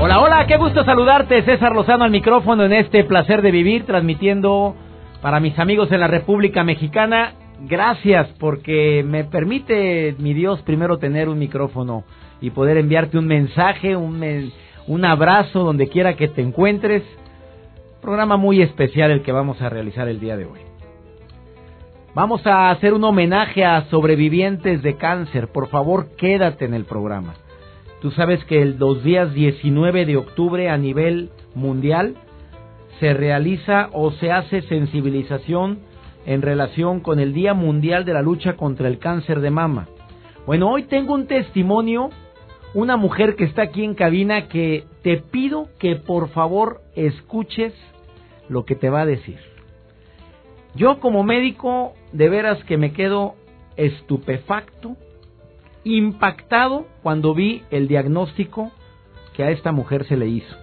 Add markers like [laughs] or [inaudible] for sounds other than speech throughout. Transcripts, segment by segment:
Hola, hola, qué gusto saludarte, César Lozano al micrófono en este placer de vivir, transmitiendo para mis amigos en la República Mexicana. Gracias porque me permite, mi Dios, primero tener un micrófono y poder enviarte un mensaje, un, un abrazo donde quiera que te encuentres. Programa muy especial el que vamos a realizar el día de hoy. Vamos a hacer un homenaje a sobrevivientes de cáncer. Por favor, quédate en el programa. Tú sabes que el dos días 19 de octubre a nivel mundial se realiza o se hace sensibilización en relación con el Día Mundial de la Lucha contra el Cáncer de Mama. Bueno, hoy tengo un testimonio, una mujer que está aquí en cabina que te pido que por favor escuches lo que te va a decir. Yo como médico de veras que me quedo estupefacto impactado cuando vi el diagnóstico que a esta mujer se le hizo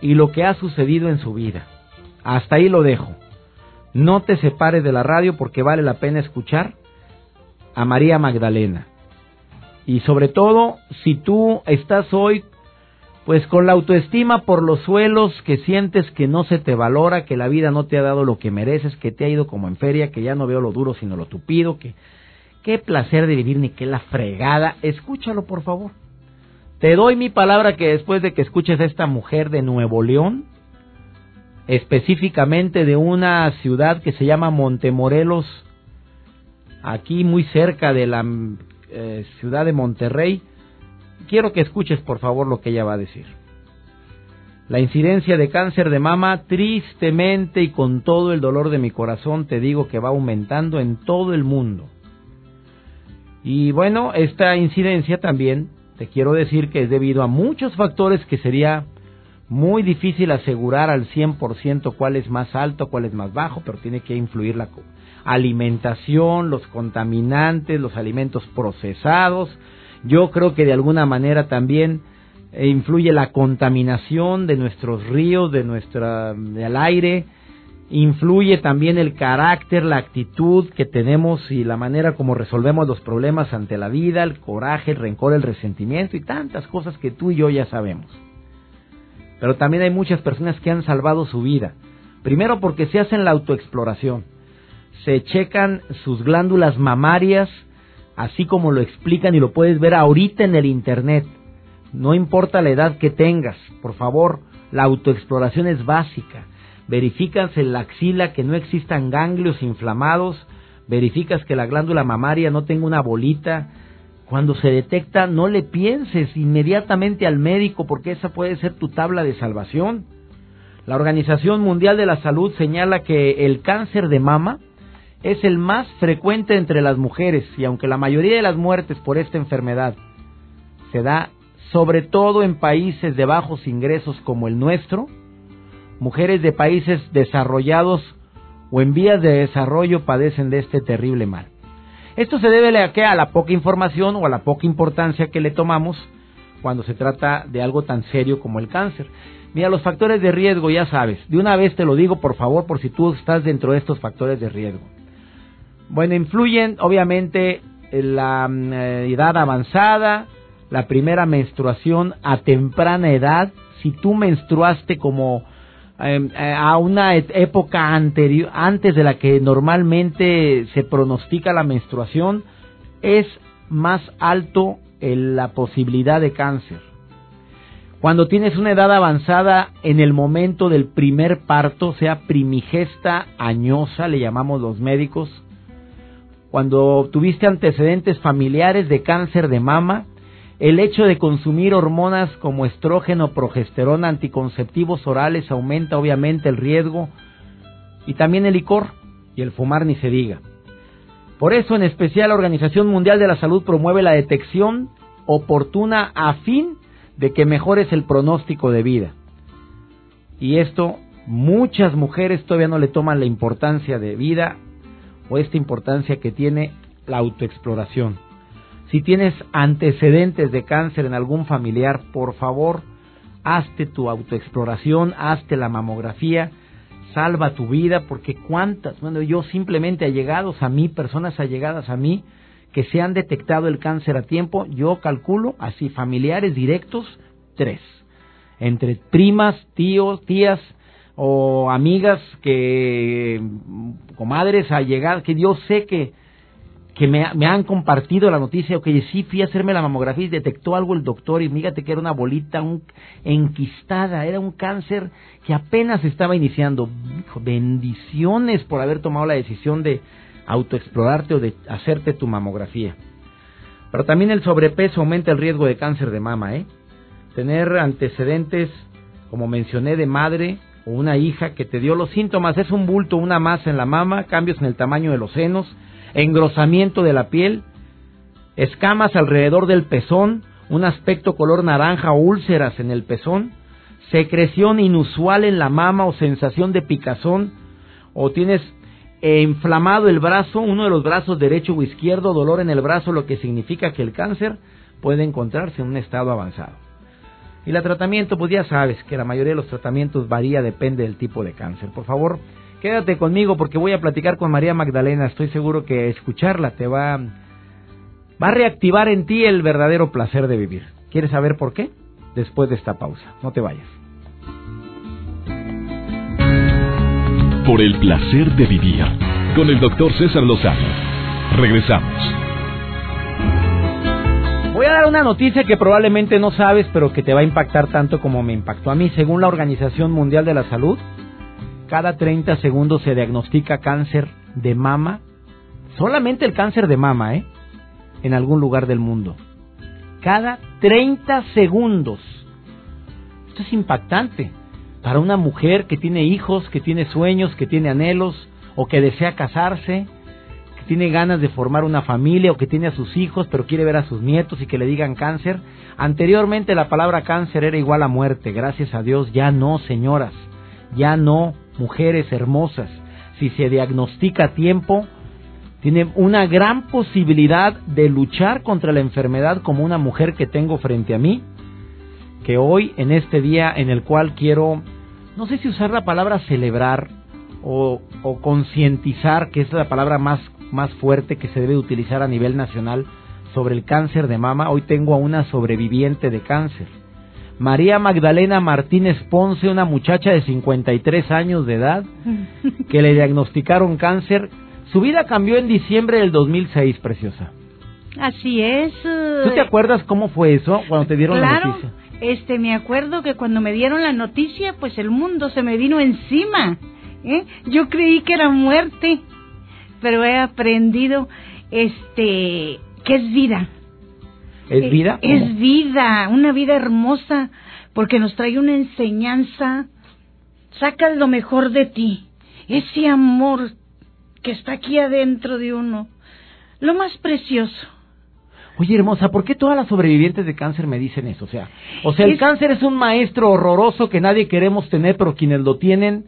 y lo que ha sucedido en su vida. Hasta ahí lo dejo. No te separes de la radio porque vale la pena escuchar a María Magdalena. Y sobre todo, si tú estás hoy pues con la autoestima por los suelos, que sientes que no se te valora, que la vida no te ha dado lo que mereces, que te ha ido como en feria, que ya no veo lo duro sino lo tupido, que Qué placer de vivir ni qué la fregada. Escúchalo, por favor. Te doy mi palabra que después de que escuches a esta mujer de Nuevo León, específicamente de una ciudad que se llama Montemorelos, aquí muy cerca de la eh, ciudad de Monterrey, quiero que escuches por favor lo que ella va a decir. La incidencia de cáncer de mama, tristemente y con todo el dolor de mi corazón, te digo que va aumentando en todo el mundo. Y bueno, esta incidencia también, te quiero decir que es debido a muchos factores que sería muy difícil asegurar al 100% cuál es más alto, cuál es más bajo, pero tiene que influir la alimentación, los contaminantes, los alimentos procesados. Yo creo que de alguna manera también eh, influye la contaminación de nuestros ríos, de nuestra del aire, influye también el carácter, la actitud que tenemos y la manera como resolvemos los problemas ante la vida, el coraje, el rencor, el resentimiento y tantas cosas que tú y yo ya sabemos. Pero también hay muchas personas que han salvado su vida. Primero porque se hacen la autoexploración. Se checan sus glándulas mamarias, así como lo explican y lo puedes ver ahorita en el Internet. No importa la edad que tengas, por favor, la autoexploración es básica verificas en la axila que no existan ganglios inflamados, verificas que la glándula mamaria no tenga una bolita. Cuando se detecta, no le pienses inmediatamente al médico porque esa puede ser tu tabla de salvación. La Organización Mundial de la Salud señala que el cáncer de mama es el más frecuente entre las mujeres y aunque la mayoría de las muertes por esta enfermedad se da sobre todo en países de bajos ingresos como el nuestro, mujeres de países desarrollados o en vías de desarrollo padecen de este terrible mal. Esto se debe a, que a la poca información o a la poca importancia que le tomamos cuando se trata de algo tan serio como el cáncer. Mira, los factores de riesgo ya sabes. De una vez te lo digo, por favor, por si tú estás dentro de estos factores de riesgo. Bueno, influyen obviamente la mm, eh, edad avanzada, la primera menstruación a temprana edad. Si tú menstruaste como a una época anterior, antes de la que normalmente se pronostica la menstruación, es más alto la posibilidad de cáncer. Cuando tienes una edad avanzada en el momento del primer parto, sea primigesta añosa, le llamamos los médicos, cuando tuviste antecedentes familiares de cáncer de mama, el hecho de consumir hormonas como estrógeno, progesterona, anticonceptivos orales aumenta obviamente el riesgo y también el licor y el fumar ni se diga. Por eso en especial la Organización Mundial de la Salud promueve la detección oportuna a fin de que mejores el pronóstico de vida. Y esto muchas mujeres todavía no le toman la importancia de vida o esta importancia que tiene la autoexploración. Si tienes antecedentes de cáncer en algún familiar, por favor, hazte tu autoexploración, hazte la mamografía, salva tu vida, porque cuántas, bueno, yo simplemente allegados a mí, personas allegadas a mí, que se han detectado el cáncer a tiempo, yo calculo, así, familiares directos, tres. Entre primas, tíos, tías o amigas que, comadres allegadas, que yo sé que que me, han compartido la noticia, o que sí fui a hacerme la mamografía y detectó algo el doctor y fíjate que era una bolita un, enquistada, era un cáncer que apenas estaba iniciando. bendiciones por haber tomado la decisión de autoexplorarte o de hacerte tu mamografía. Pero también el sobrepeso aumenta el riesgo de cáncer de mama, ¿eh? Tener antecedentes, como mencioné, de madre o una hija que te dio los síntomas, es un bulto, una masa en la mama, cambios en el tamaño de los senos, engrosamiento de la piel, escamas alrededor del pezón, un aspecto color naranja o úlceras en el pezón, secreción inusual en la mama o sensación de picazón, o tienes inflamado el brazo, uno de los brazos derecho o izquierdo, dolor en el brazo, lo que significa que el cáncer puede encontrarse en un estado avanzado. Y el tratamiento, pues ya sabes que la mayoría de los tratamientos varía, depende del tipo de cáncer. Por favor, Quédate conmigo porque voy a platicar con María Magdalena. Estoy seguro que escucharla te va, va a reactivar en ti el verdadero placer de vivir. ¿Quieres saber por qué? Después de esta pausa. No te vayas. Por el placer de vivir con el doctor César Lozano. Regresamos. Voy a dar una noticia que probablemente no sabes, pero que te va a impactar tanto como me impactó a mí. Según la Organización Mundial de la Salud, cada 30 segundos se diagnostica cáncer de mama, solamente el cáncer de mama, ¿eh? En algún lugar del mundo. Cada 30 segundos. Esto es impactante para una mujer que tiene hijos, que tiene sueños, que tiene anhelos, o que desea casarse, que tiene ganas de formar una familia, o que tiene a sus hijos, pero quiere ver a sus nietos y que le digan cáncer. Anteriormente la palabra cáncer era igual a muerte, gracias a Dios ya no, señoras, ya no mujeres hermosas, si se diagnostica a tiempo, tiene una gran posibilidad de luchar contra la enfermedad como una mujer que tengo frente a mí, que hoy, en este día en el cual quiero, no sé si usar la palabra celebrar o, o concientizar, que es la palabra más, más fuerte que se debe utilizar a nivel nacional sobre el cáncer de mama, hoy tengo a una sobreviviente de cáncer María Magdalena Martínez Ponce, una muchacha de 53 años de edad, [laughs] que le diagnosticaron cáncer. Su vida cambió en diciembre del 2006, preciosa. Así es. ¿Tú te acuerdas cómo fue eso cuando te dieron la noticia? Este, me acuerdo que cuando me dieron la noticia, pues el mundo se me vino encima. ¿eh? Yo creí que era muerte, pero he aprendido, este, que es vida. ¿Es vida? Es vida, una vida hermosa, porque nos trae una enseñanza. Saca lo mejor de ti, ese amor que está aquí adentro de uno, lo más precioso. Oye, hermosa, ¿por qué todas las sobrevivientes de cáncer me dicen eso? O sea, o sea, el cáncer es un maestro horroroso que nadie queremos tener, pero quienes lo tienen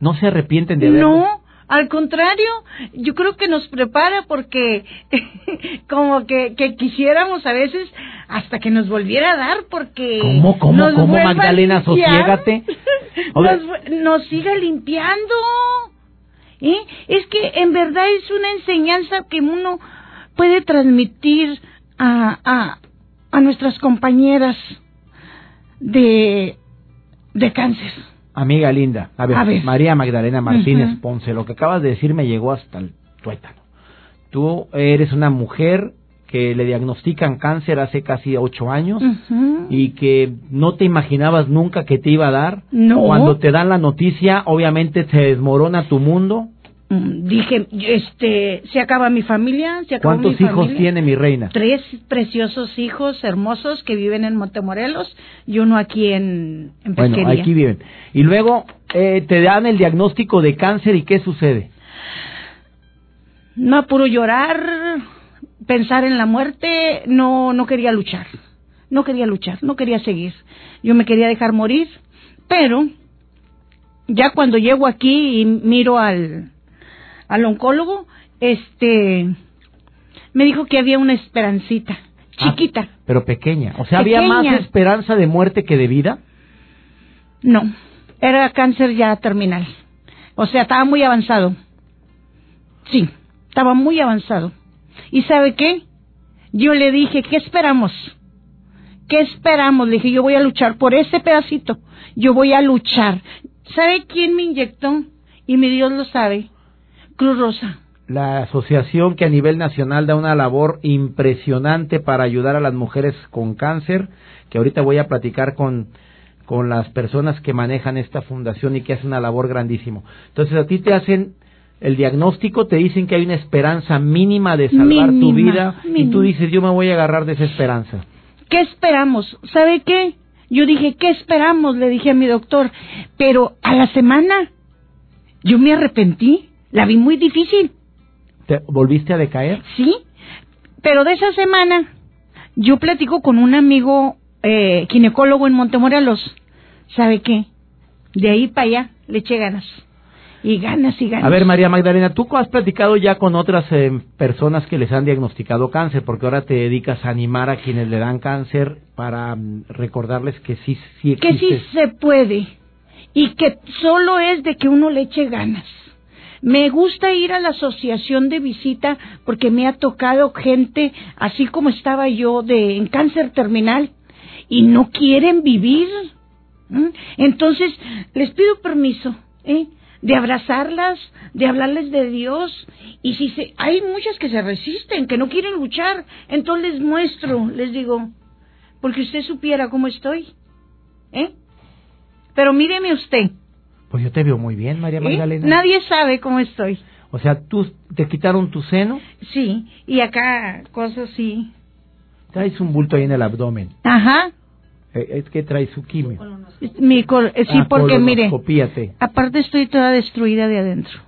no se arrepienten de verlo. No, al contrario, yo creo que nos prepara porque [laughs] como que, quisiéramos a veces hasta que nos volviera a dar porque... ¿Cómo, cómo, cómo, Magdalena? Sosiégate. [laughs] nos, nos sigue limpiando. ¿Eh? Es que en verdad es una enseñanza que uno puede transmitir a, a, a nuestras compañeras de, de cáncer. Amiga linda, a ver, María Magdalena Martínez Ponce, lo que acabas de decir me llegó hasta el tuétano. Tú eres una mujer que le diagnostican cáncer hace casi ocho años y que no te imaginabas nunca que te iba a dar. No. Cuando te dan la noticia, obviamente se desmorona tu mundo. Mm, dije, este, se acaba mi familia, se acaba ¿Cuántos hijos tiene mi reina? Tres preciosos hijos hermosos que viven en Montemorelos y uno aquí en, en Pesquería. Bueno, aquí viven. Y luego eh, te dan el diagnóstico de cáncer y ¿qué sucede? No, puro llorar, pensar en la muerte, no, no quería luchar. no quería luchar, no quería seguir. Yo me quería dejar morir, pero ya cuando llego aquí y miro al, al oncólogo, este, me dijo que había una esperancita, Ah, chiquita. pero pequeña. O sea, ¿había más esperanza de muerte que de vida? No, era cáncer ya terminal. O sea, estaba muy avanzado. Sí, estaba muy avanzado. ¿Y sabe qué? Yo le dije, ¿qué esperamos? ¿Qué esperamos? Le dije, yo voy a luchar por ese pedacito. Yo voy a luchar. ¿Sabe quién me inyectó? Y mi Dios lo sabe. Cruz Rosa. La asociación que a nivel nacional da una labor impresionante para ayudar a las mujeres con cáncer, que ahorita voy a platicar con, con las personas que manejan esta fundación y que hacen una labor grandísimo. Entonces a ti te hacen el diagnóstico, te dicen que hay una esperanza mínima de salvar tu Mínima, vida y tú dices yo me voy a agarrar de esa esperanza. ¿Qué esperamos? ¿Sabe qué? Yo dije, ¿qué esperamos? Le dije a mi doctor. Pero a la semana yo me arrepentí. La vi muy difícil. ¿Te volviste a decaer? Sí, pero de esa semana yo platico con un amigo eh, ginecólogo en Montemorelos. ¿Sabe qué? De ahí para allá le eché ganas. Y ganas y ganas. A ver, María Magdalena, tú has platicado ya con otras eh, personas que les han diagnosticado cáncer, porque ahora te dedicas a animar a quienes le dan cáncer para mm, recordarles que sí, sí que sí existe. se puede y que solo es de que uno le eche ganas. Me gusta ir a la asociación de visita porque me ha tocado gente así como estaba yo de en cáncer terminal y no quieren vivir. Entonces les pido permiso ¿eh? de abrazarlas, de hablarles de Dios y si se, hay muchas que se resisten, que no quieren luchar, entonces les muestro, les digo, porque usted supiera cómo estoy. ¿Eh? Pero míreme usted. Pues yo te veo muy bien, María ¿eh? Magdalena. Nadie sabe cómo estoy. O sea, tú te quitaron tu seno, Sí, y acá cosas sí. traes un bulto ahí en el abdomen. Ajá. Eh, es que traes su quimio. Mi col- eh, sí, Ah, porque mire, aparte estoy toda destruida de adentro.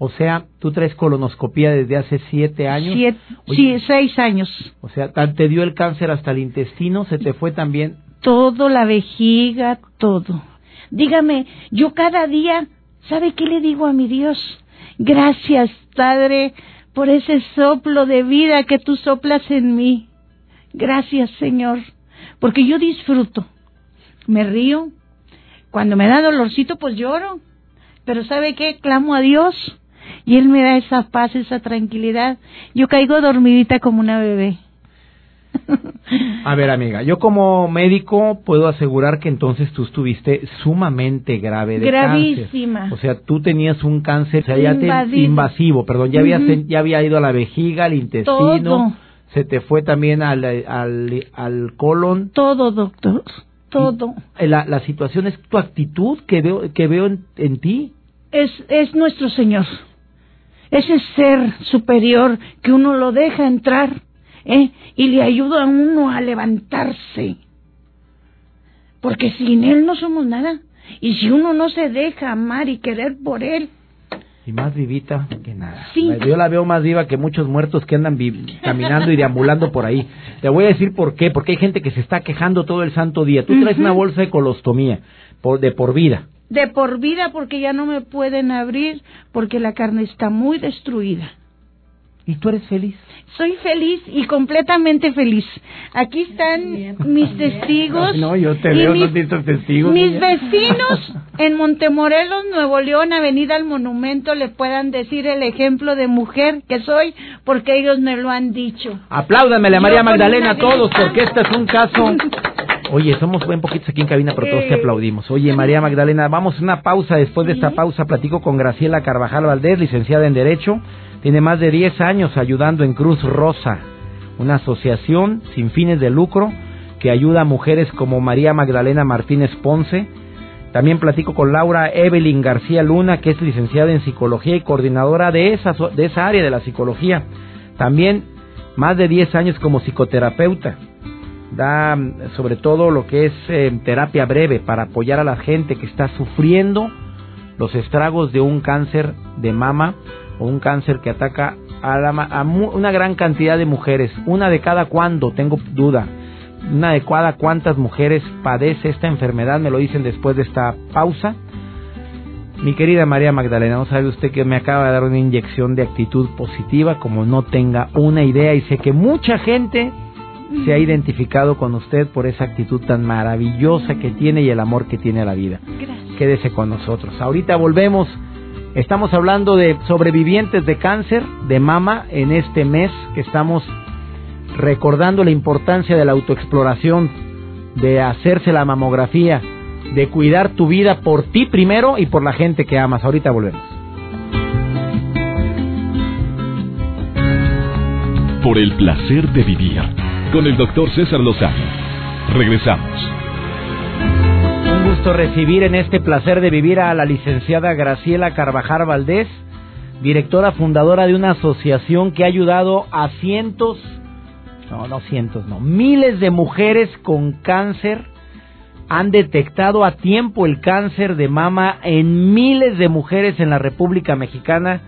O sea, tú traes colonoscopía desde hace siete años. Siete, Oye, sí, seis años. O sea, te dio el cáncer hasta el intestino, se te fue también. Todo, la vejiga, todo. Dígame, yo cada día, ¿sabe qué le digo a mi Dios? Gracias, Padre, por ese soplo de vida que tú soplas en mí. Gracias, Señor, porque yo disfruto. Me río. Cuando me da dolorcito, pues lloro. Pero ¿sabe qué? Clamo a Dios y Él me da esa paz, esa tranquilidad. Yo caigo dormidita como una bebé. A ver, amiga, yo como médico puedo asegurar que entonces tú estuviste sumamente grave de Gravísima. cáncer. O sea, tú tenías un cáncer o sea, ya te- invasivo, perdón, ya, había, ya había ido a la vejiga, al intestino, Todo. se te fue también al, al, al colon. Todo, doctor. Todo. Y La, la situación es tu actitud que veo, que veo en, en ti. Es, es nuestro Señor. Ese ser superior que uno lo deja entrar ¿eh? y le ayuda a uno a levantarse. Porque sin Él no somos nada. Y si uno no se deja amar y querer por Él, Y más vivita que nada. Sí. Yo la veo más viva que muchos muertos que andan caminando y deambulando por ahí. Te voy a decir por qué. Porque hay gente que se está quejando todo el santo día. Tú traes una bolsa de colostomía por, de por vida. de por vida, porque ya no me pueden abrir, porque la carne está muy destruida. ¿Y tú eres feliz? Soy feliz y completamente feliz. Aquí están mis testigos. No, yo te y veo, mis- no testigos. Mis vecinos [laughs] en Montemorelos, Nuevo León, Avenida al Monumento, le puedan decir el ejemplo de mujer que soy, porque ellos me lo han dicho. Apláudanmele a María Magdalena a todos, porque este es un caso. [laughs] Oye, somos buen poquitos aquí en cabina, pero todos te aplaudimos. Oye, María Magdalena, vamos a una pausa. Después de esta pausa, platico con Graciela Carvajal Valdés, licenciada en Derecho. Tiene más de 10 años ayudando en Cruz Rosa, una asociación sin fines de lucro que ayuda a mujeres como María Magdalena Martínez Ponce. También platico con Laura Evelyn García Luna, que es licenciada en psicología y coordinadora de esa, de esa área de la psicología. También más de 10 años como psicoterapeuta. Da mm, sobre todo lo que es eh, terapia breve para apoyar a la gente que está sufriendo los estragos de un cáncer de mama o un cáncer que ataca a, la a mu- una gran cantidad de mujeres. Una de cada cuando, tengo duda. una adecuada cuántas mujeres padece esta enfermedad, me lo dicen después de esta pausa. Mi querida María Magdalena, no sabe usted que me acaba de dar una inyección de actitud positiva como no tenga una idea y sé que mucha gente se ha identificado con usted por esa actitud tan maravillosa que tiene y el amor que tiene a la vida. Gracias. Quédese con nosotros. Ahorita volvemos. Estamos hablando de sobrevivientes de cáncer de mama en este mes que estamos recordando la importancia de la autoexploración, de hacerse la mamografía, de cuidar tu vida por ti primero y por la gente que amas. Ahorita volvemos. Por el placer de vivir con el doctor César Lozano. Regresamos. Gusto recibir en este placer de vivir a la licenciada Graciela Carvajal Valdés, directora fundadora de una asociación que ha ayudado a cientos, no, no cientos, no, miles de mujeres con cáncer. Han detectado a tiempo el cáncer de mama en miles de mujeres en la República Mexicana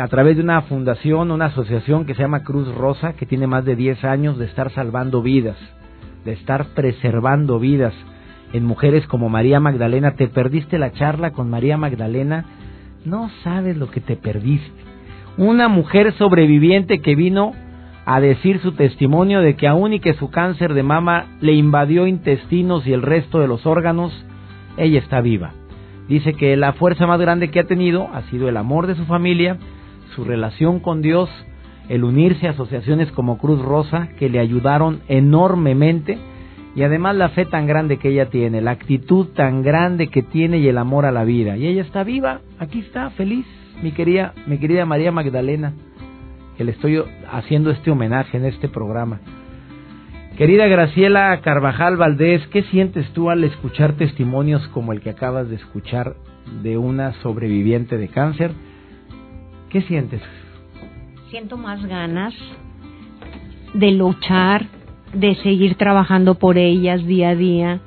a través de una fundación, una asociación que se llama Cruz Rosa, que tiene más de 10 años de estar salvando vidas, de estar preservando vidas en mujeres como María Magdalena. ¿Te perdiste la charla con María Magdalena? No sabes lo que te perdiste. Una mujer sobreviviente que vino a decir su testimonio de que aun y que su cáncer de mama le invadió intestinos y el resto de los órganos, ella está viva. Dice que la fuerza más grande que ha tenido ha sido el amor de su familia, su relación con Dios, el unirse a asociaciones como Cruz Rosa que le ayudaron enormemente y además la fe tan grande que ella tiene, la actitud tan grande que tiene y el amor a la vida. Y ella está viva, aquí está, feliz, mi querida, mi querida María Magdalena, que le estoy haciendo este homenaje en este programa. Querida Graciela Carvajal Valdés, ¿qué sientes tú al escuchar testimonios como el que acabas de escuchar de una sobreviviente de cáncer? ¿Qué sientes? Siento más ganas de luchar, de seguir trabajando por ellas día a día.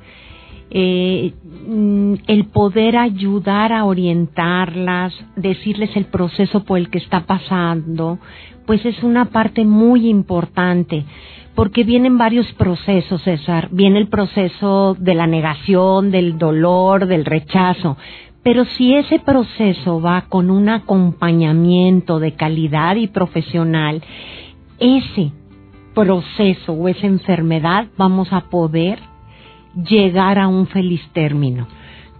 Eh, mm, el poder ayudar a orientarlas, decirles el proceso por el que está pasando, pues es una parte muy importante porque vienen varios procesos, César. Viene el proceso de la negación, del dolor, del rechazo. Pero si ese proceso va con un acompañamiento de calidad y profesional, ese proceso o esa enfermedad vamos a poder llegar a un feliz término.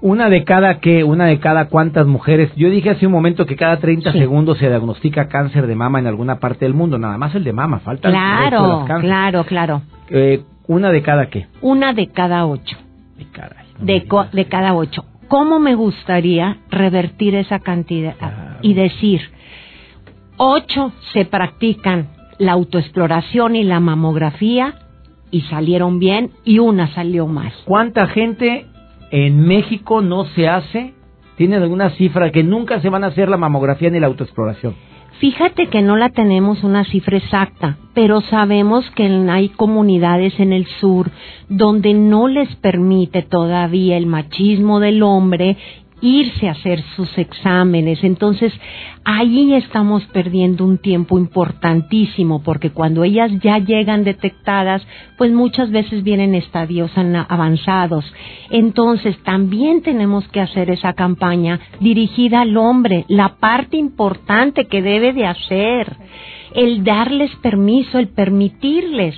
Una de cada que, una de cada cuántas mujeres. Yo dije hace un momento que cada 30 Sí. segundos se diagnostica cáncer de mama en alguna parte del mundo, nada más el de mama, falta el resto de Claro, claro, claro. Eh, una de cada qué. Una de cada ocho. Caray, no de, co- de cada ocho. ¿Cómo me gustaría revertir esa cantidad Claro. y decir, ocho se practican la autoexploración y la mamografía y salieron bien y una salió mal? ¿Cuánta gente en México no se hace? ¿Tienen alguna cifra que nunca se van a hacer la mamografía ni la autoexploración? Fíjate que no la tenemos una cifra exacta, pero sabemos que hay comunidades en el sur donde no les permite todavía el machismo del hombre irse a hacer sus exámenes. Entonces, ahí estamos perdiendo un tiempo importantísimo porque cuando ellas ya llegan detectadas, pues muchas veces vienen estadios avanzados. Entonces, también tenemos que hacer esa campaña dirigida al hombre, la parte importante que debe de hacer, el darles permiso, el permitirles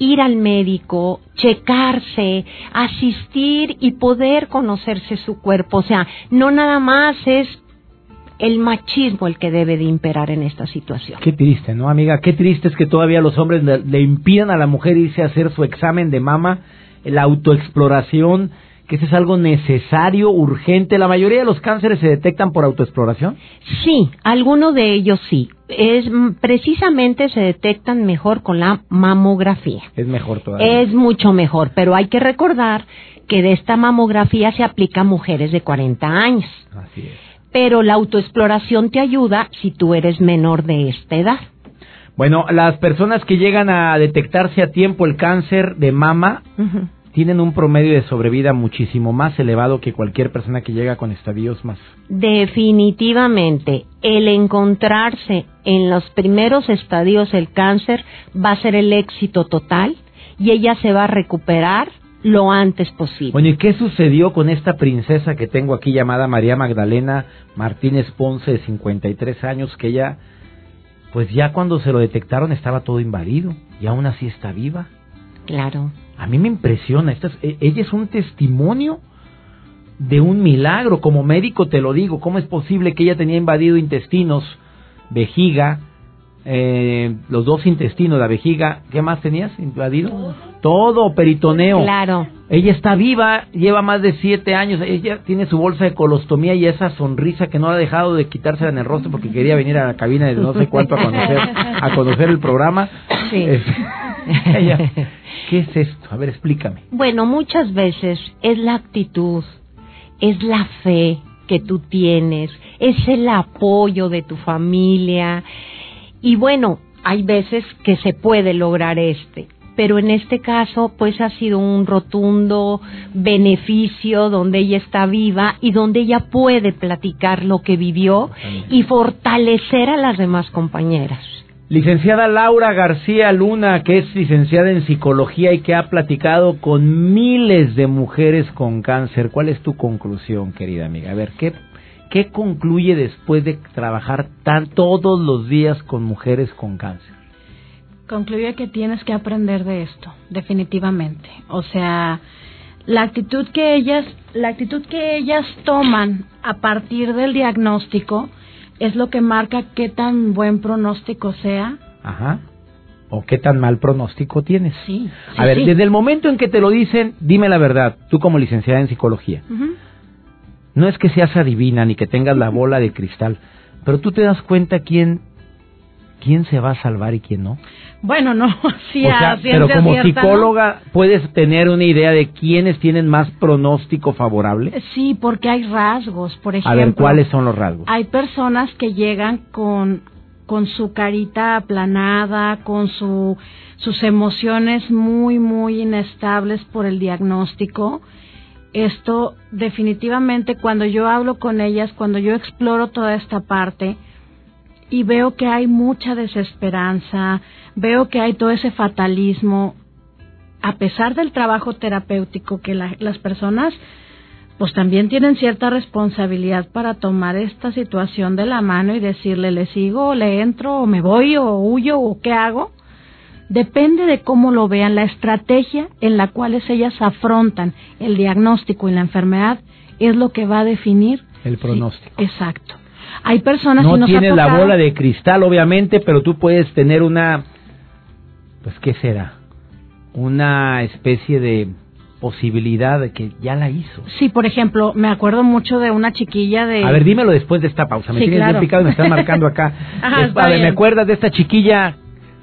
ir al médico, checarse, asistir y poder conocerse su cuerpo. O sea, no nada más es el machismo el que debe de imperar en esta situación. Qué triste, ¿no, amiga? Qué triste es que todavía los hombres le, le impidan a la mujer irse a hacer su examen de mama, la autoexploración, que eso es algo necesario, urgente. La mayoría de los cánceres se detectan por autoexploración. Sí, algunos de ellos sí. Es mm, precisamente se detectan mejor con la mamografía. Es mejor todavía. Es mucho mejor, pero hay que recordar que de esta mamografía se aplica a mujeres de 40 años. Así es. Pero la autoexploración te ayuda si tú eres menor de esta edad. Bueno, las personas que llegan a detectarse a tiempo el cáncer de mama. Tienen un promedio de sobrevida muchísimo más elevado que cualquier persona que llega con estadios más. Definitivamente, el encontrarse en los primeros estadios del cáncer va a ser el éxito total y ella se va a recuperar lo antes posible. Bueno, ¿y qué sucedió con esta princesa que tengo aquí llamada María Magdalena Martínez Ponce, de 53 años, que ella, pues ya cuando se lo detectaron estaba todo invadido y aún así está viva? Claro. A mí me impresiona, esta e, ella es un testimonio de un milagro, como médico te lo digo, ¿cómo es posible que ella tenía invadido intestinos, vejiga, eh, los dos intestinos, la vejiga, ¿qué más tenías invadido? Todo, peritoneo. Claro. Ella está viva, lleva más de siete años, ella tiene su bolsa de colostomía y esa sonrisa que no ha dejado de quitársela en el rostro porque quería venir a la cabina de no sé cuánto a conocer, a conocer el programa. Sí. ella, [laughs] ¿qué es esto? A ver, explícame. Bueno, muchas veces es la actitud, es la fe que tú tienes, es el apoyo de tu familia, y bueno, hay veces que se puede lograr este, pero en este caso pues ha sido un rotundo beneficio donde ella está viva y donde ella puede platicar lo que vivió y fortalecer a las demás compañeras. Licenciada Laura García Luna, que es licenciada en psicología y que ha platicado con miles de mujeres con cáncer. ¿Cuál es tu conclusión, querida amiga? A ver, ¿qué ¿Qué concluye después de trabajar tan todos los días con mujeres con cáncer? Concluye que tienes que aprender de esto, definitivamente. O sea, la actitud que ellas, la actitud que ellas toman a partir del diagnóstico es lo que marca qué tan buen pronóstico sea. Ajá. O qué tan mal pronóstico tienes. Sí. a ver, desde el momento en que te lo dicen, dime la verdad, tú como licenciada en psicología. No es que seas adivina ni que tengas la bola de cristal, pero tú te das cuenta quién quién se va a salvar y quién no. Bueno, no, [laughs] sí, o sea, pero como psicóloga puedes tener una idea de quiénes tienen más pronóstico favorable. Sí, porque hay rasgos, por ejemplo. A ver, ¿cuáles son los rasgos? Hay personas que llegan con con su carita aplanada, con su sus emociones muy muy inestables por el diagnóstico esto definitivamente cuando yo hablo con ellas, cuando yo exploro toda esta parte y veo que hay mucha desesperanza, veo que hay todo ese fatalismo, a pesar del trabajo terapéutico que las personas pues también tienen cierta responsabilidad para tomar esta situación de la mano y decirle le sigo, o le entro, o me voy, o huyo, o qué hago depende de cómo lo vean, la estrategia en la cual ellas afrontan el diagnóstico y la enfermedad es lo que va a definir el pronóstico. exacto. Hay personas no tienes la bola de cristal, obviamente, pero tú puedes tener una, pues qué será, una especie de posibilidad de que ya la hizo. Sí, por ejemplo, me acuerdo mucho de una chiquilla de... A ver, dímelo después de esta pausa. Me tienes bien picado y me están marcando acá. [laughs] a ver, ¿me acuerdas de esta chiquilla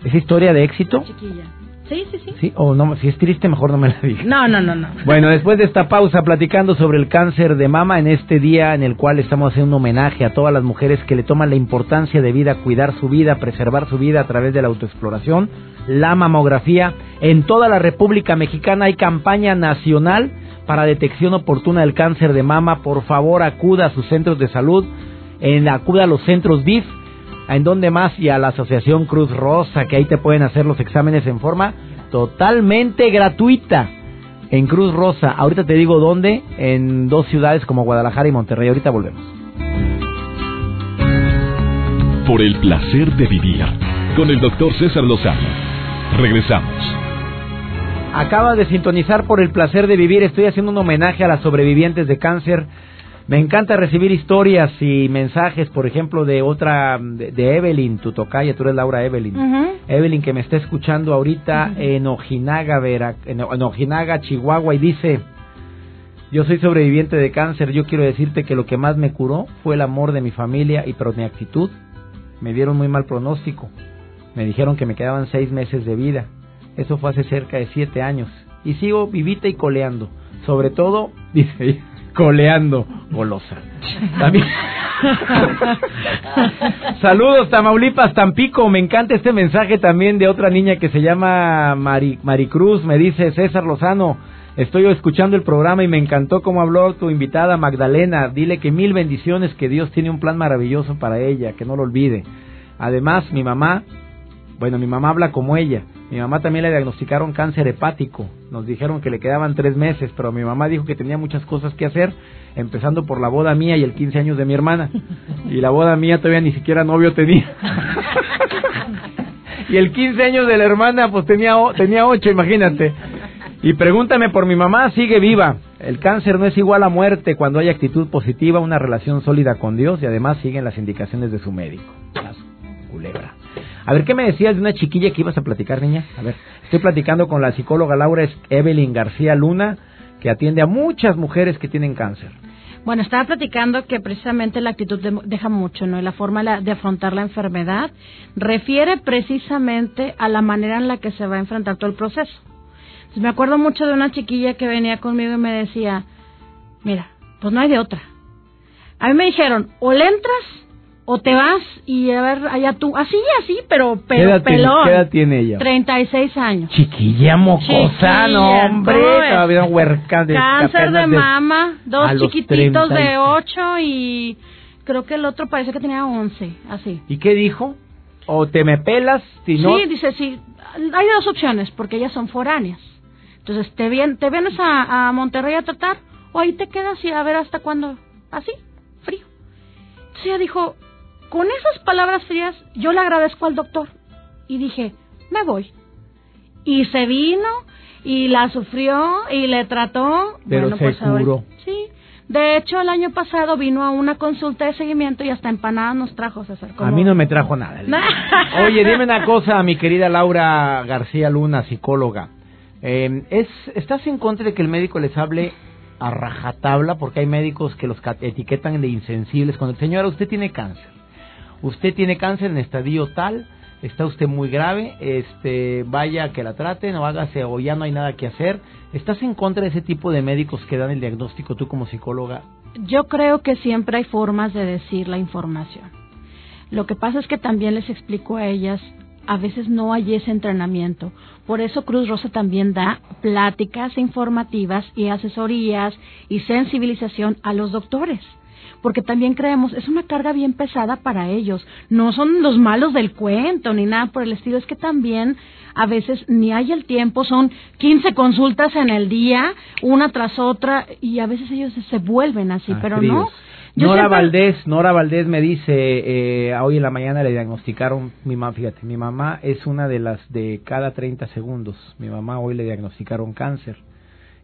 ¿Es historia de éxito? Chiquilla. Sí, sí, sí. Sí, o no, si es triste, mejor no me la digas. No, no, no, no. Bueno, después de esta pausa, platicando sobre el cáncer de mama, en este día en el cual estamos haciendo un homenaje a todas las mujeres que le toman la importancia de vida, cuidar su vida, preservar su vida a través de la autoexploración, la mamografía. En toda la República Mexicana hay campaña nacional para detección oportuna del cáncer de mama. Por favor, acuda a sus centros de salud, en, acuda a los centros DIF ¿En dónde más? Y a la Asociación Cruz Rosa, que ahí te pueden hacer los exámenes en forma totalmente gratuita. En Cruz Rosa, ahorita te digo dónde, en dos ciudades como Guadalajara y Monterrey. Ahorita volvemos. Por el placer de vivir, con el doctor César Lozano. Regresamos. Acaba de sintonizar por el placer de vivir. Estoy haciendo un homenaje a las sobrevivientes de cáncer me encanta recibir historias y mensajes, por ejemplo, de otra, de, Evelyn, tu tocaya, tú eres Laura Evelyn. Evelyn que me está escuchando ahorita en Ojinaga, en Ojinaga, Chihuahua, y dice, yo soy sobreviviente de cáncer, yo quiero decirte que lo que más me curó fue el amor de mi familia y pero mi actitud. Me dieron muy mal pronóstico. Me dijeron que me quedaban seis meses de vida. Eso fue hace cerca de siete años. Y sigo vivita y coleando. Sobre todo, [laughs] dice coleando golosa. [laughs] Saludos Tamaulipas, Tampico. Me encanta este mensaje también de otra niña que se llama Mari, Maricruz. Me dice César Lozano. Estoy escuchando el programa y me encantó cómo habló tu invitada Magdalena. Dile que mil bendiciones, que Dios tiene un plan maravilloso para ella, que no lo olvide. Además, mi mamá, bueno, mi mamá habla como ella Mi mamá también le diagnosticaron cáncer hepático. Nos dijeron que le quedaban tres meses, pero mi mamá dijo que tenía muchas cosas que hacer, empezando por la boda mía y el 15 años de mi hermana. [laughs] Y la boda mía todavía ni siquiera novio tenía. [laughs] y el 15 años de la hermana, pues tenía, tenía 8, imagínate. Y pregúntame por mi mamá, sigue viva. El cáncer no es igual a muerte cuando hay actitud positiva, una relación sólida con Dios y además siguen las indicaciones de su médico. culebra. A ver, ¿qué me decías de una chiquilla que ibas a platicar, niña? A ver, estoy platicando con la psicóloga Laura Evelyn García Luna, que atiende a muchas mujeres que tienen cáncer. Bueno, estaba platicando que precisamente la actitud deja mucho, ¿no? Y la forma de afrontar la enfermedad refiere precisamente a la manera en la que se va a enfrentar todo el proceso. Entonces, me acuerdo mucho de una chiquilla que venía conmigo y me decía, mira, pues no hay de otra. A mí me dijeron, o le entras o te vas y a ver allá tú, así, así, pero, pero pelón. ¿Qué edad tiene ella? 36 años. Chiquilla mocosa, no, hombre, todavía huerca de Cáncer de, mama, dos chiquititos de 8 y creo que el otro parece que tenía 11, así. ¿Y qué dijo? ¿O te me pelas? Si no... Sí, dice, sí, hay dos opciones, porque ellas son foráneas. Entonces, ¿te, vienes a, a Monterrey a tratar? ¿O ahí te quedas y a ver hasta cuándo? Así, frío. Entonces ella dijo, con esas palabras frías, yo le agradezco al doctor y dije, me voy. Y se vino y la sufrió y le trató. Pero bueno, pues curó. Sí. De hecho, el año pasado vino a una consulta de seguimiento y hasta empanada nos trajo, César. A mí no me trajo nada. [laughs] Oye, dime una cosa, mi querida Laura García Luna, psicóloga. Eh, es, ¿Estás en contra de que el médico les hable a rajatabla? Porque hay médicos que los etiquetan de insensibles. Cuando, señora, usted tiene cáncer usted tiene cáncer en estadio tal, está usted muy grave, este, vaya que la traten o hágase o ya no hay nada que hacer. ¿Estás en contra de ese tipo de médicos que dan el diagnóstico tú como psicóloga? Yo creo que siempre hay formas de decir la información. Lo que pasa es que también les explico a ellas, a veces no hay ese entrenamiento. Por eso Cruz Rosa también da pláticas informativas y asesorías y sensibilización a los doctores porque también creemos, es una carga bien pesada para ellos. No son los malos del cuento ni nada por el estilo, es que también a veces ni hay el tiempo, son 15 consultas en el día, una tras otra, y a veces ellos se vuelven así, ah, pero no. Nora Valdés, Nora Valdés me dice, eh, hoy en la mañana le diagnosticaron, mi mamá, fíjate, mi mamá es una de las de cada 30 segundos, mi mamá hoy le diagnosticaron cáncer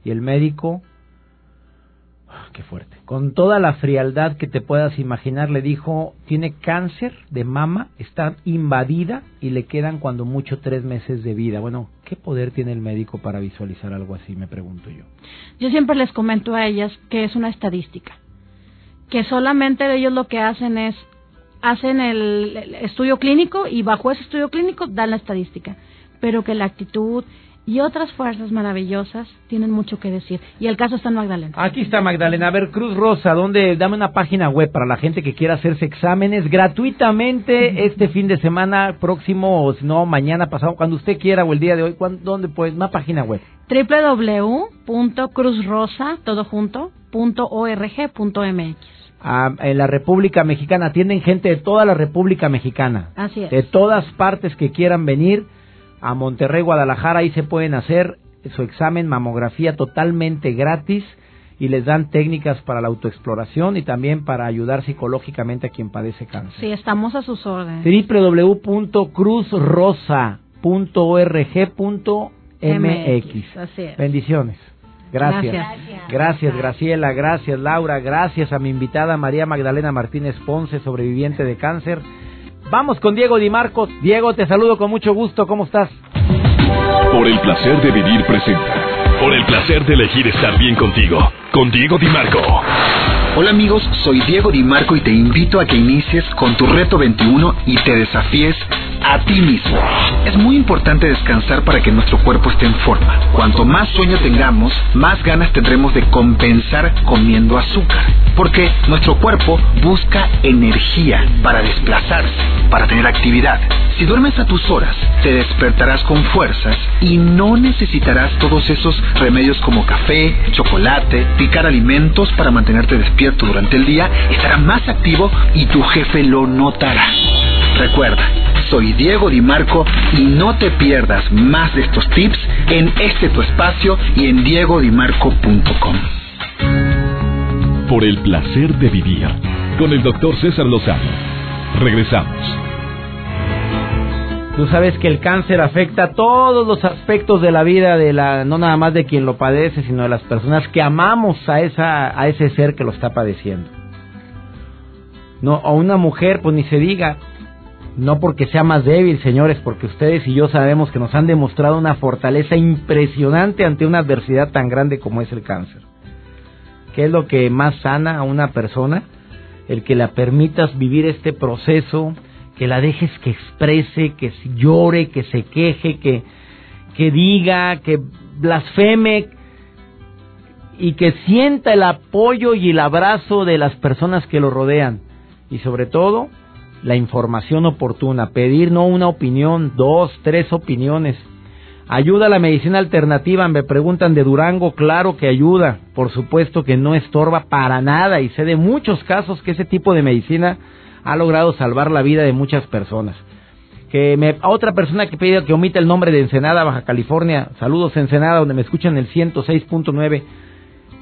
y el médico qué fuerte. Con toda la frialdad que te puedas imaginar, le dijo, tiene cáncer de mama, está invadida y le quedan cuando mucho tres meses de vida. Bueno, ¿qué poder tiene el médico para visualizar algo así? Me pregunto yo. Yo siempre les comento a ellas que es una estadística, que solamente ellos lo que hacen es, hacen el estudio clínico y bajo ese estudio clínico dan la estadística, pero que la actitud, y otras fuerzas maravillosas tienen mucho que decir. Y el caso está en Magdalena. Aquí está Magdalena. A ver, Cruz Rosa, ¿dónde? Dame una página web para la gente que quiera hacerse exámenes gratuitamente este fin de semana próximo, o si no, mañana pasado, cuando usted quiera, o el día de hoy. ¿Dónde pues? Una página web. www.cruzrosa, todo junto, Ah, en la República Mexicana. Atienden gente de toda la República Mexicana. Así es. De todas partes que quieran venir a Monterrey, Guadalajara, ahí se pueden hacer su examen mamografía totalmente gratis y les dan técnicas para la autoexploración y también para ayudar psicológicamente a quien padece cáncer. Sí, estamos a sus órdenes. www.cruzrosa.org.mx. Así es. Bendiciones. Gracias. gracias. Gracias, Graciela. Gracias, Laura. Gracias a mi invitada María Magdalena Martínez Ponce, sobreviviente de cáncer. Vamos con Diego Di Marcos. Diego, te saludo con mucho gusto. ¿Cómo estás? Por el placer de vivir presenta. Por el placer de elegir estar bien contigo. Con Diego Di Marco. Hola amigos, soy Diego Di Marco y te invito a que inicies con tu reto 21 y te desafíes a ti mismo. Es muy importante descansar para que nuestro cuerpo esté en forma. Cuanto más sueño tengamos, más ganas tendremos de compensar comiendo azúcar. Porque nuestro cuerpo busca energía para desplazarse, para tener actividad. Si duermes a tus horas, te despertarás con fuerzas y no necesitarás todos esos remedios como café, chocolate, picar alimentos para mantenerte despierto durante el día. Estarás más activo y tu jefe lo notará. Recuerda, soy Diego Di Marco y no te pierdas más de estos tips en este tu espacio y en diegodimarco.com. Por el placer de vivir con el doctor César Lozano. Regresamos. Tú sabes que el cáncer afecta todos los aspectos de la vida de la no nada más de quien lo padece, sino de las personas que amamos a esa a ese ser que lo está padeciendo. No, a una mujer pues ni se diga, no porque sea más débil, señores, porque ustedes y yo sabemos que nos han demostrado una fortaleza impresionante ante una adversidad tan grande como es el cáncer. ¿Qué es lo que más sana a una persona? El que la permitas vivir este proceso, que la dejes que exprese, que llore, que se queje, que, que diga, que blasfeme y que sienta el apoyo y el abrazo de las personas que lo rodean. Y sobre todo, la información oportuna, pedir no una opinión, dos, tres opiniones. Ayuda a la medicina alternativa, me preguntan de Durango, claro que ayuda, por supuesto que no estorba para nada y sé de muchos casos que ese tipo de medicina ha logrado salvar la vida de muchas personas. Que me, otra persona que pide que omita el nombre de Ensenada, Baja California, saludos Ensenada, donde me escuchan el 106.9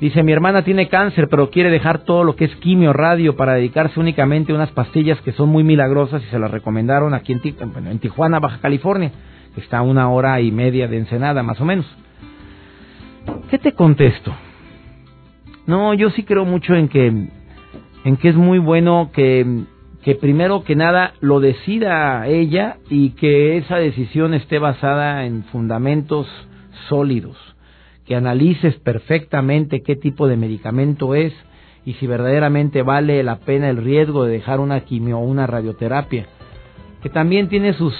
Dice, mi hermana tiene cáncer, pero quiere dejar todo lo que es quimio, radio, para dedicarse únicamente a unas pastillas que son muy milagrosas y se las recomendaron aquí en, Tijuana, Baja California, que está a una hora y media de Ensenada, más o menos. ¿Qué te contesto? No, yo sí creo mucho en que, en que es muy bueno que, que primero que nada lo decida ella y que esa decisión esté basada en fundamentos sólidos que analices perfectamente qué tipo de medicamento es y si verdaderamente vale la pena el riesgo de dejar una quimio o una radioterapia, que también tiene sus,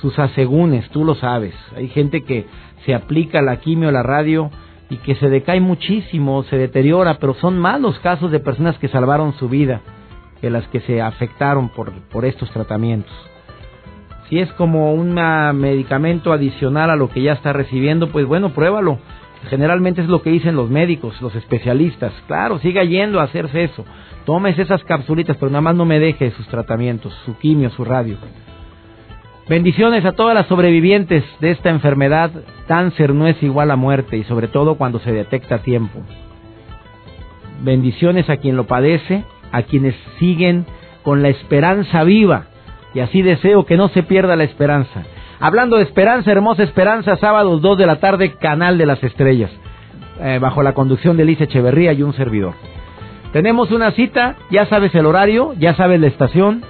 sus asegúnes, tú lo sabes. Hay gente que se aplica la quimio o la radio y que se decae muchísimo, se deteriora, pero son más los casos de personas que salvaron su vida que las que se afectaron por, por estos tratamientos. Si es como un medicamento adicional a lo que ya está recibiendo, pues bueno, pruébalo Generalmente es lo que dicen los médicos, los especialistas. Claro, siga yendo a hacerse eso. Tómese esas capsulitas, pero nada más no me deje sus tratamientos, su quimio, su radio. Bendiciones a todas las sobrevivientes de esta enfermedad. Cáncer no es igual a muerte y sobre todo cuando se detecta a tiempo. Bendiciones a quien lo padece, a quienes siguen con la esperanza viva. Y así deseo que no se pierda la esperanza. Hablando de Esperanza, Hermosa Esperanza, sábados 2 de la tarde, Canal de las Estrellas, eh, bajo la conducción de Lice Echeverría y un servidor. Tenemos una cita, ya sabes el horario, ya sabes la estación,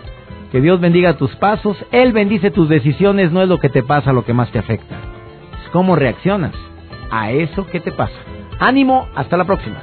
que Dios bendiga tus pasos, Él bendice tus decisiones, no es lo que te pasa lo que más te afecta, es cómo reaccionas a eso que te pasa. Ánimo, hasta la próxima.